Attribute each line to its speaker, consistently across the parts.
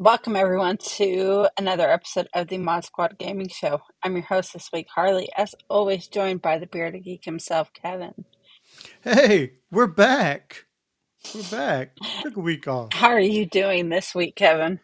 Speaker 1: Welcome, everyone, to another episode of the Mod Squad Gaming Show. I'm your host this week, Harley, as always, joined by the bearded geek himself, Kevin.
Speaker 2: Hey, we're back. We're back. Took a week off.
Speaker 1: How are you doing this week, Kevin?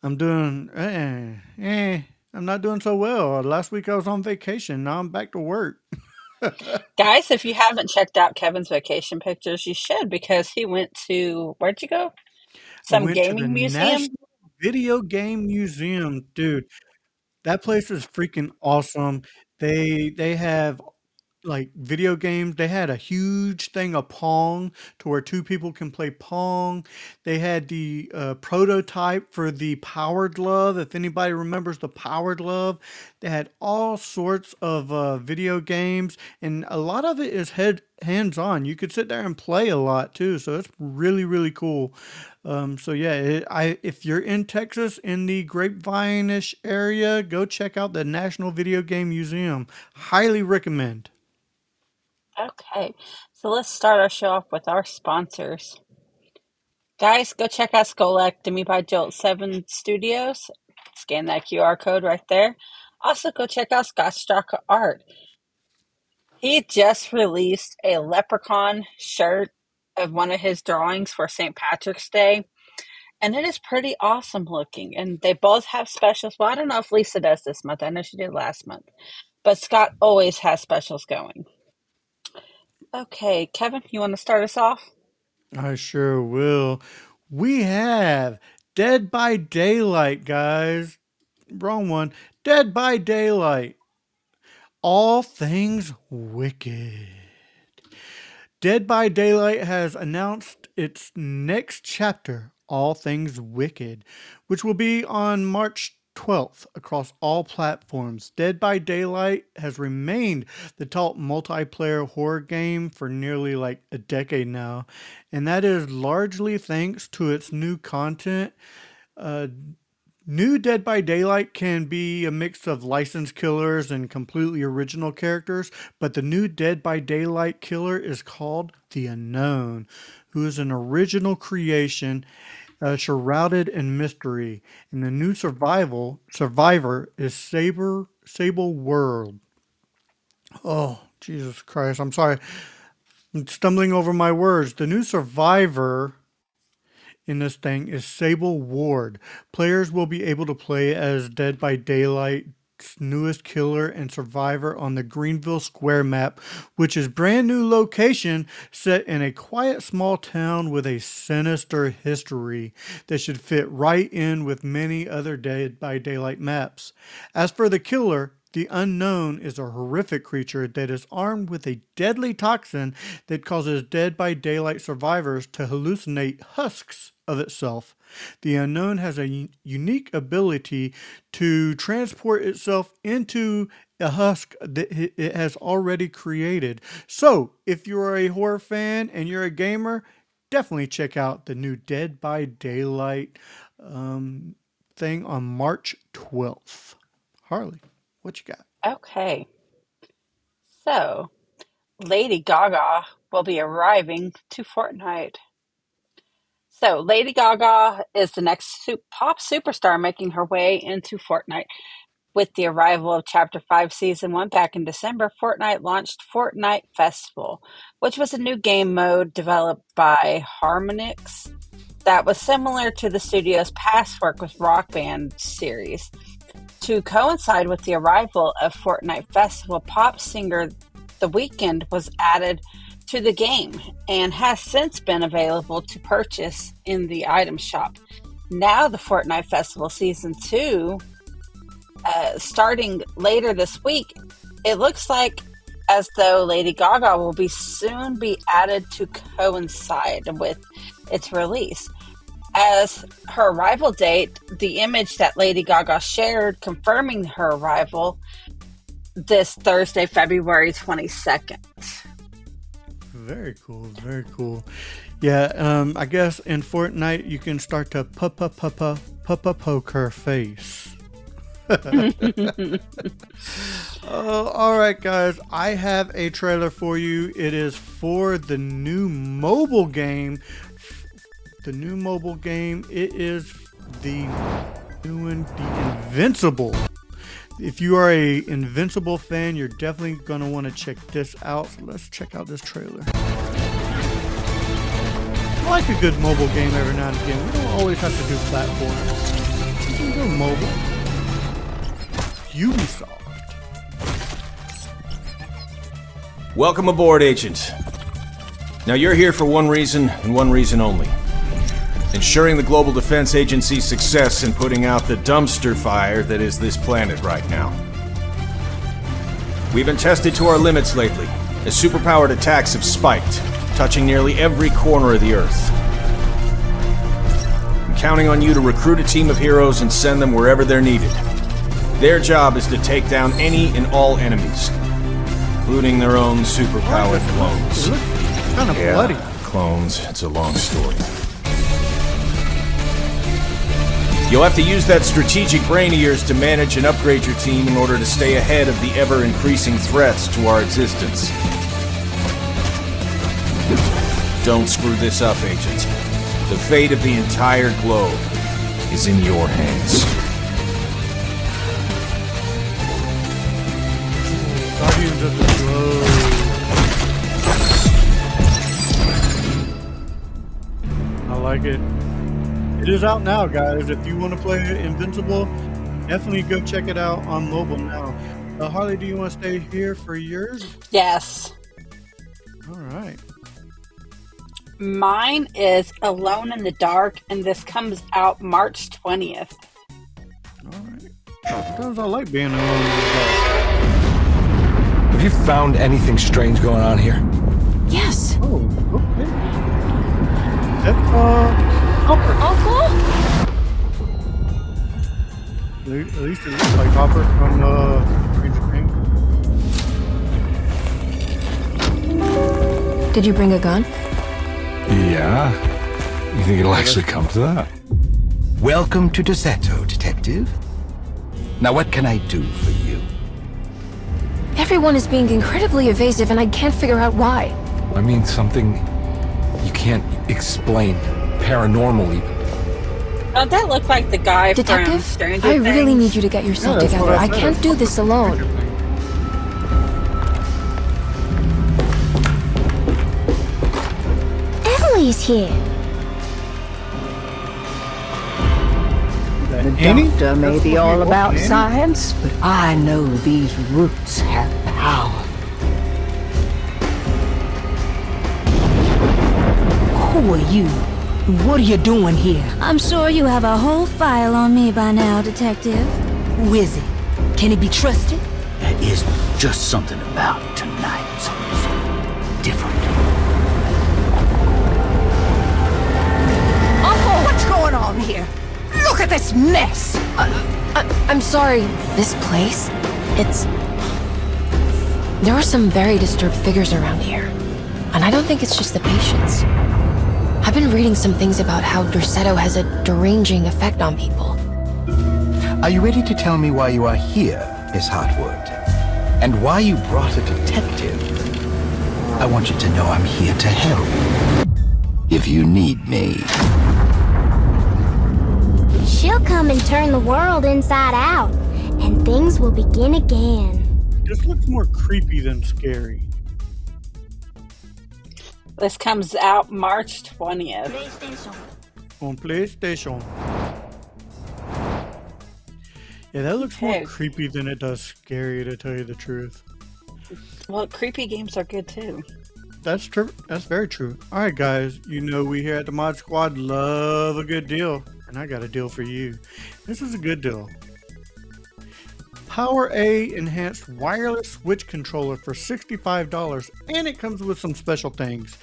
Speaker 2: I'm doing, eh, eh, I'm not doing so well. Last week I was on vacation. Now I'm back to work.
Speaker 1: Guys, if you haven't checked out Kevin's vacation pictures, you should because he went to, where'd you go? Some
Speaker 2: went to the
Speaker 1: gaming museum?
Speaker 2: National Video Game Museum, dude. That place is freaking awesome. They they have like video games. They had a huge thing of Pong to where two people can play Pong. They had the uh, prototype for the Power Glove. If anybody remembers the Power Glove, they had all sorts of uh, video games, and a lot of it is head hands on. You could sit there and play a lot too, so it's really really cool. Um, so yeah, it, I if you're in Texas in the Grapevine-ish area, go check out the National Video Game Museum. Highly recommend.
Speaker 1: Okay, so let's start our show off with our sponsors. Guys, go check out Skullectomy by Jolt 7 Studios. Scan that QR code right there. Also, go check out Scott Straka Art. He just released a leprechaun shirt of one of his drawings for St. Patrick's Day. And it is pretty awesome looking. And they both have specials. Well, I don't know if Lisa does this month. I know she did last month. But Scott always has specials going. Okay, Kevin, you want to start us off?
Speaker 2: I sure will. We have Dead by Daylight, guys. Wrong one. Dead by Daylight. All things wicked. Dead by Daylight has announced its next chapter, All Things Wicked, which will be on March 12th across all platforms. Dead by Daylight has remained the top multiplayer horror game for nearly like a decade now, and that is largely thanks to its new content. Uh, New Dead by Daylight can be a mix of licensed killers and completely original characters, but the new Dead by Daylight killer is called The Unknown, who is an original creation uh, shrouded in mystery. And the new survival survivor is Saber Sable World. Oh, Jesus Christ. I'm sorry. I'm stumbling over my words. The new survivor in this thing is Sable Ward. Players will be able to play as Dead by Daylight newest killer and survivor on the Greenville Square map, which is brand new location set in a quiet small town with a sinister history that should fit right in with many other Dead by Daylight maps. As for the killer, the unknown is a horrific creature that is armed with a deadly toxin that causes Dead by Daylight survivors to hallucinate husks of itself. The unknown has a unique ability to transport itself into a husk that it has already created. So, if you're a horror fan and you're a gamer, definitely check out the new Dead by Daylight um, thing on March 12th. Harley, what you got?
Speaker 1: Okay. So, Lady Gaga will be arriving to Fortnite. So, Lady Gaga is the next pop superstar making her way into Fortnite. With the arrival of Chapter 5 Season 1 back in December, Fortnite launched Fortnite Festival, which was a new game mode developed by Harmonix that was similar to the studio's past work with Rock Band series. To coincide with the arrival of Fortnite Festival, pop singer The Weeknd was added to the game and has since been available to purchase in the item shop. Now, the Fortnite Festival Season 2, uh, starting later this week, it looks like as though Lady Gaga will be soon be added to coincide with its release. As her arrival date, the image that Lady Gaga shared confirming her arrival this Thursday, February 22nd.
Speaker 2: Very cool. Very cool. Yeah, um, I guess in Fortnite you can start to puppa puppa puppa poke her face. uh, all right, guys, I have a trailer for you. It is for the new mobile game. The new mobile game. It is the doing the Invincible. If you are a Invincible fan, you're definitely gonna want to check this out. So let's check out this trailer. I like a good mobile game every now and again. We don't always have to do platforms. We can go mobile. Ubisoft.
Speaker 3: Welcome aboard, Agent. Now, you're here for one reason and one reason only ensuring the Global Defense Agency's success in putting out the dumpster fire that is this planet right now. We've been tested to our limits lately, as superpowered attacks have spiked, touching nearly every corner of the Earth. I'm counting on you to recruit a team of heroes and send them wherever they're needed. Their job is to take down any and all enemies, including their own superpowered clones.
Speaker 2: Kind of
Speaker 3: Yeah,
Speaker 2: bloody.
Speaker 3: clones. It's a long story. You'll have to use that strategic brain of yours to manage and upgrade your team in order to stay ahead of the ever increasing threats to our existence. Don't screw this up, Agent. The fate of the entire globe is in your hands.
Speaker 2: Guardians of the Globe. I like it. It is out now, guys. If you want to play Invincible, definitely go check it out on mobile now. Uh, Harley, do you want to stay here for yours?
Speaker 1: Yes.
Speaker 2: All right.
Speaker 1: Mine is Alone in the Dark, and this comes out March 20th.
Speaker 2: All right. Sometimes I like being alone in the dark.
Speaker 4: Have you found anything strange going on here?
Speaker 5: Yes.
Speaker 2: Oh, okay. That's, uh, Hopper.
Speaker 5: Uncle?
Speaker 2: At least it looks like Hopper from, uh, Stranger Things.
Speaker 5: Did you bring a gun?
Speaker 4: Yeah. You think it'll actually come to that?
Speaker 6: Welcome to Derceto, Detective. Now, what can I do for you?
Speaker 5: Everyone is being incredibly evasive and I can't figure out why.
Speaker 4: I mean, something you can't explain. Paranormal, even.
Speaker 1: Oh, that looked like the guy from
Speaker 5: Detective,
Speaker 1: Stranger
Speaker 5: I really need you to get yourself
Speaker 2: Yeah,
Speaker 5: together.
Speaker 2: I
Speaker 5: I can't do this alone.
Speaker 7: Emily's here.
Speaker 2: That
Speaker 8: The doctor may
Speaker 2: That's
Speaker 8: be all about
Speaker 2: Annie?
Speaker 8: science, but I know these roots have power. Who are you? What are you doing here?
Speaker 7: I'm sure you have a whole file on me by now, Detective.
Speaker 8: Who is it? Can he be trusted?
Speaker 6: There is just something about tonight. Something different.
Speaker 8: Uncle, what's going on here? Look at this mess!
Speaker 5: I, I'm sorry. This place? It's. There are some very disturbed figures around here. And I don't think it's just the patients. I've been reading some things about how Derceto has a deranging effect on people.
Speaker 6: Are you ready to tell me why you are here, Miss Hartwood? And why you brought a detective? I want you to know I'm here to help. If you need me.
Speaker 7: She'll come and turn the world inside out, and things will begin again.
Speaker 2: This looks more creepy than scary.
Speaker 1: This comes out March 20th.
Speaker 2: On PlayStation. Yeah, that looks more
Speaker 1: Okay.
Speaker 2: creepy than it does scary, to tell you the truth.
Speaker 1: Well, creepy games are good too.
Speaker 2: That's true. That's very true. All right, guys. You know we here at the Mod Squad love a good deal, and I got a deal for you. This is a good deal. Power A enhanced wireless switch controller for $65, and it comes with some special things.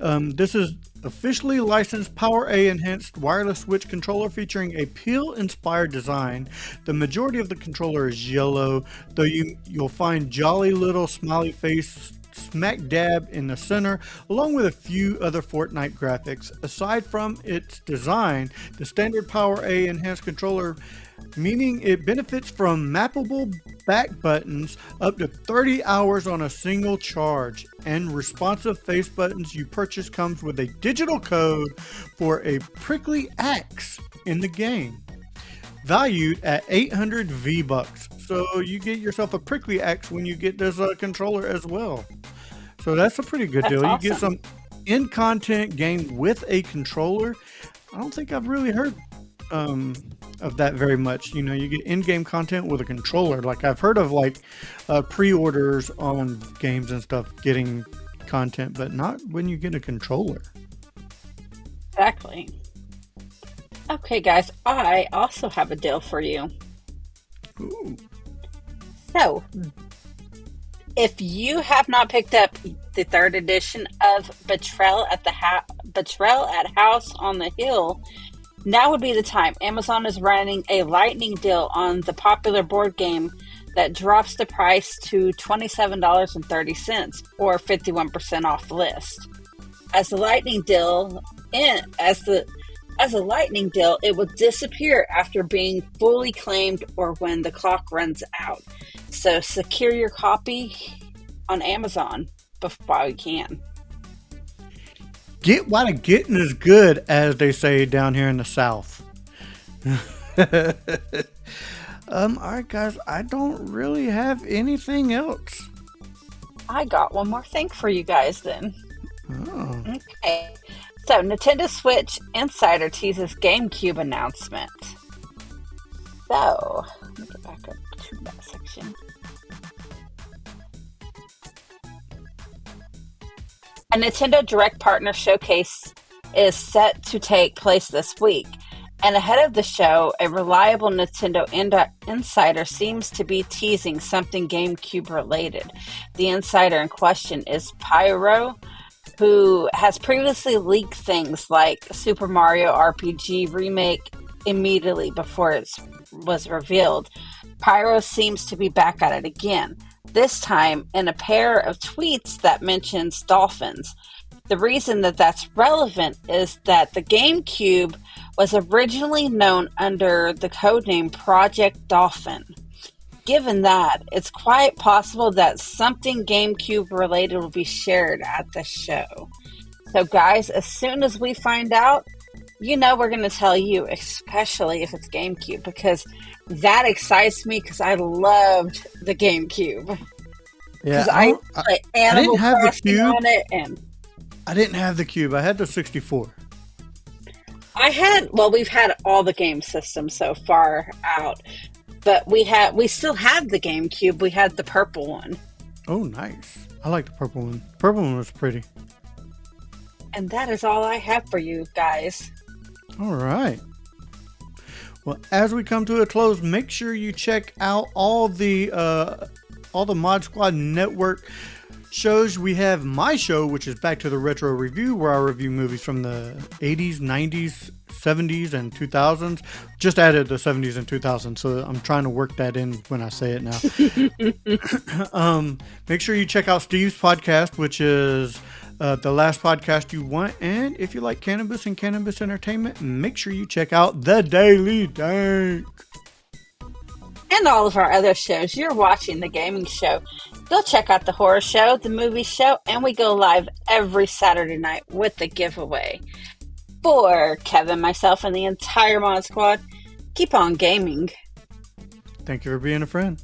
Speaker 2: Um, this is officially licensed Power A enhanced wireless switch controller featuring a peel inspired design. The majority of the controller is yellow, though you you'll find jolly little smiley face smack dab in the center, along with a few other Fortnite graphics. Aside from its design, the standard Power A enhanced controller meaning it benefits from mappable back buttons up to 30 hours on a single charge and responsive face buttons you purchase comes with a digital code for a prickly axe in the game valued at 800 V bucks. So you get yourself a prickly axe when you get this uh, controller as well. So that's a pretty good
Speaker 1: That's
Speaker 2: deal. You get some in content game with a controller. I don't think I've really heard um, of that very much. You know, you get in game content with a controller. Like I've heard of like uh, pre orders on games and stuff getting content, but not when you get a controller.
Speaker 1: Exactly. Okay, guys, I also have a deal for you.
Speaker 2: Ooh.
Speaker 1: So, if you have not picked up the third edition of Betrayal at the ha- Betrayal at House on the Hill, now would be the time. Amazon is running a lightning deal on the popular board game that drops the price to $27.30 or 51% off list. As the lightning deal in as the as a lightning deal, it will disappear after being fully claimed or when the clock runs out. So secure your copy on Amazon bef- while you can.
Speaker 2: Get while the getting is good, as they say down here in the South. um, all right, guys, I don't really have anything else.
Speaker 1: I got one more thing for you guys then.
Speaker 2: Oh.
Speaker 1: Okay. So Nintendo Switch Insider teases GameCube announcement. So let me get back up to that section. A Nintendo Direct Partner Showcase is set to take place this week. And ahead of the show, a reliable Nintendo insider seems to be teasing something GameCube related. The insider in question is Pyoro, who has previously leaked things like Super Mario RPG Remake immediately before it was revealed. Pyoro seems to be back at it again, this time in a pair of tweets that mentions dolphins. The reason that that's relevant is that the GameCube was originally known under the codename Project Dolphin. Given that, it's quite possible that something GameCube related will be shared at the show. So, guys, as soon as we find out, you know we're going to tell you, especially if it's GameCube, because that excites me because I loved the GameCube.
Speaker 2: Yeah, I,
Speaker 1: I,
Speaker 2: I,
Speaker 1: played Animal
Speaker 2: have the cube.
Speaker 1: on it, and
Speaker 2: I didn't have the cube. I had the 64.
Speaker 1: I had well, we've had all the game systems so far out, but we had we still have the GameCube. We had the purple one,
Speaker 2: Oh, nice. I like the purple one. The Purple one was pretty.
Speaker 1: and that is all I have for you guys.
Speaker 2: All right. Well, as we come to a close, make sure you check out all the uh, all the Mod Squad Network shows. We have my show, which is Back to the Retro Review, where I review movies from the 80s, 90s, 70s, and 2000s. Just added the 70s and 2000s, so I'm trying to work that in when I say it now. um, make sure you check out Steve's podcast, which is uh, the last podcast you want. And if you like cannabis and cannabis entertainment, make sure you check out the Daily Dank.
Speaker 1: And all of our other shows. You're watching the gaming show. Go check out the horror show, the movie show, and we go live every Saturday night with the giveaway. For Kevin, myself, and the entire Mod Squad, keep on gaming.
Speaker 2: Thank you for being a friend.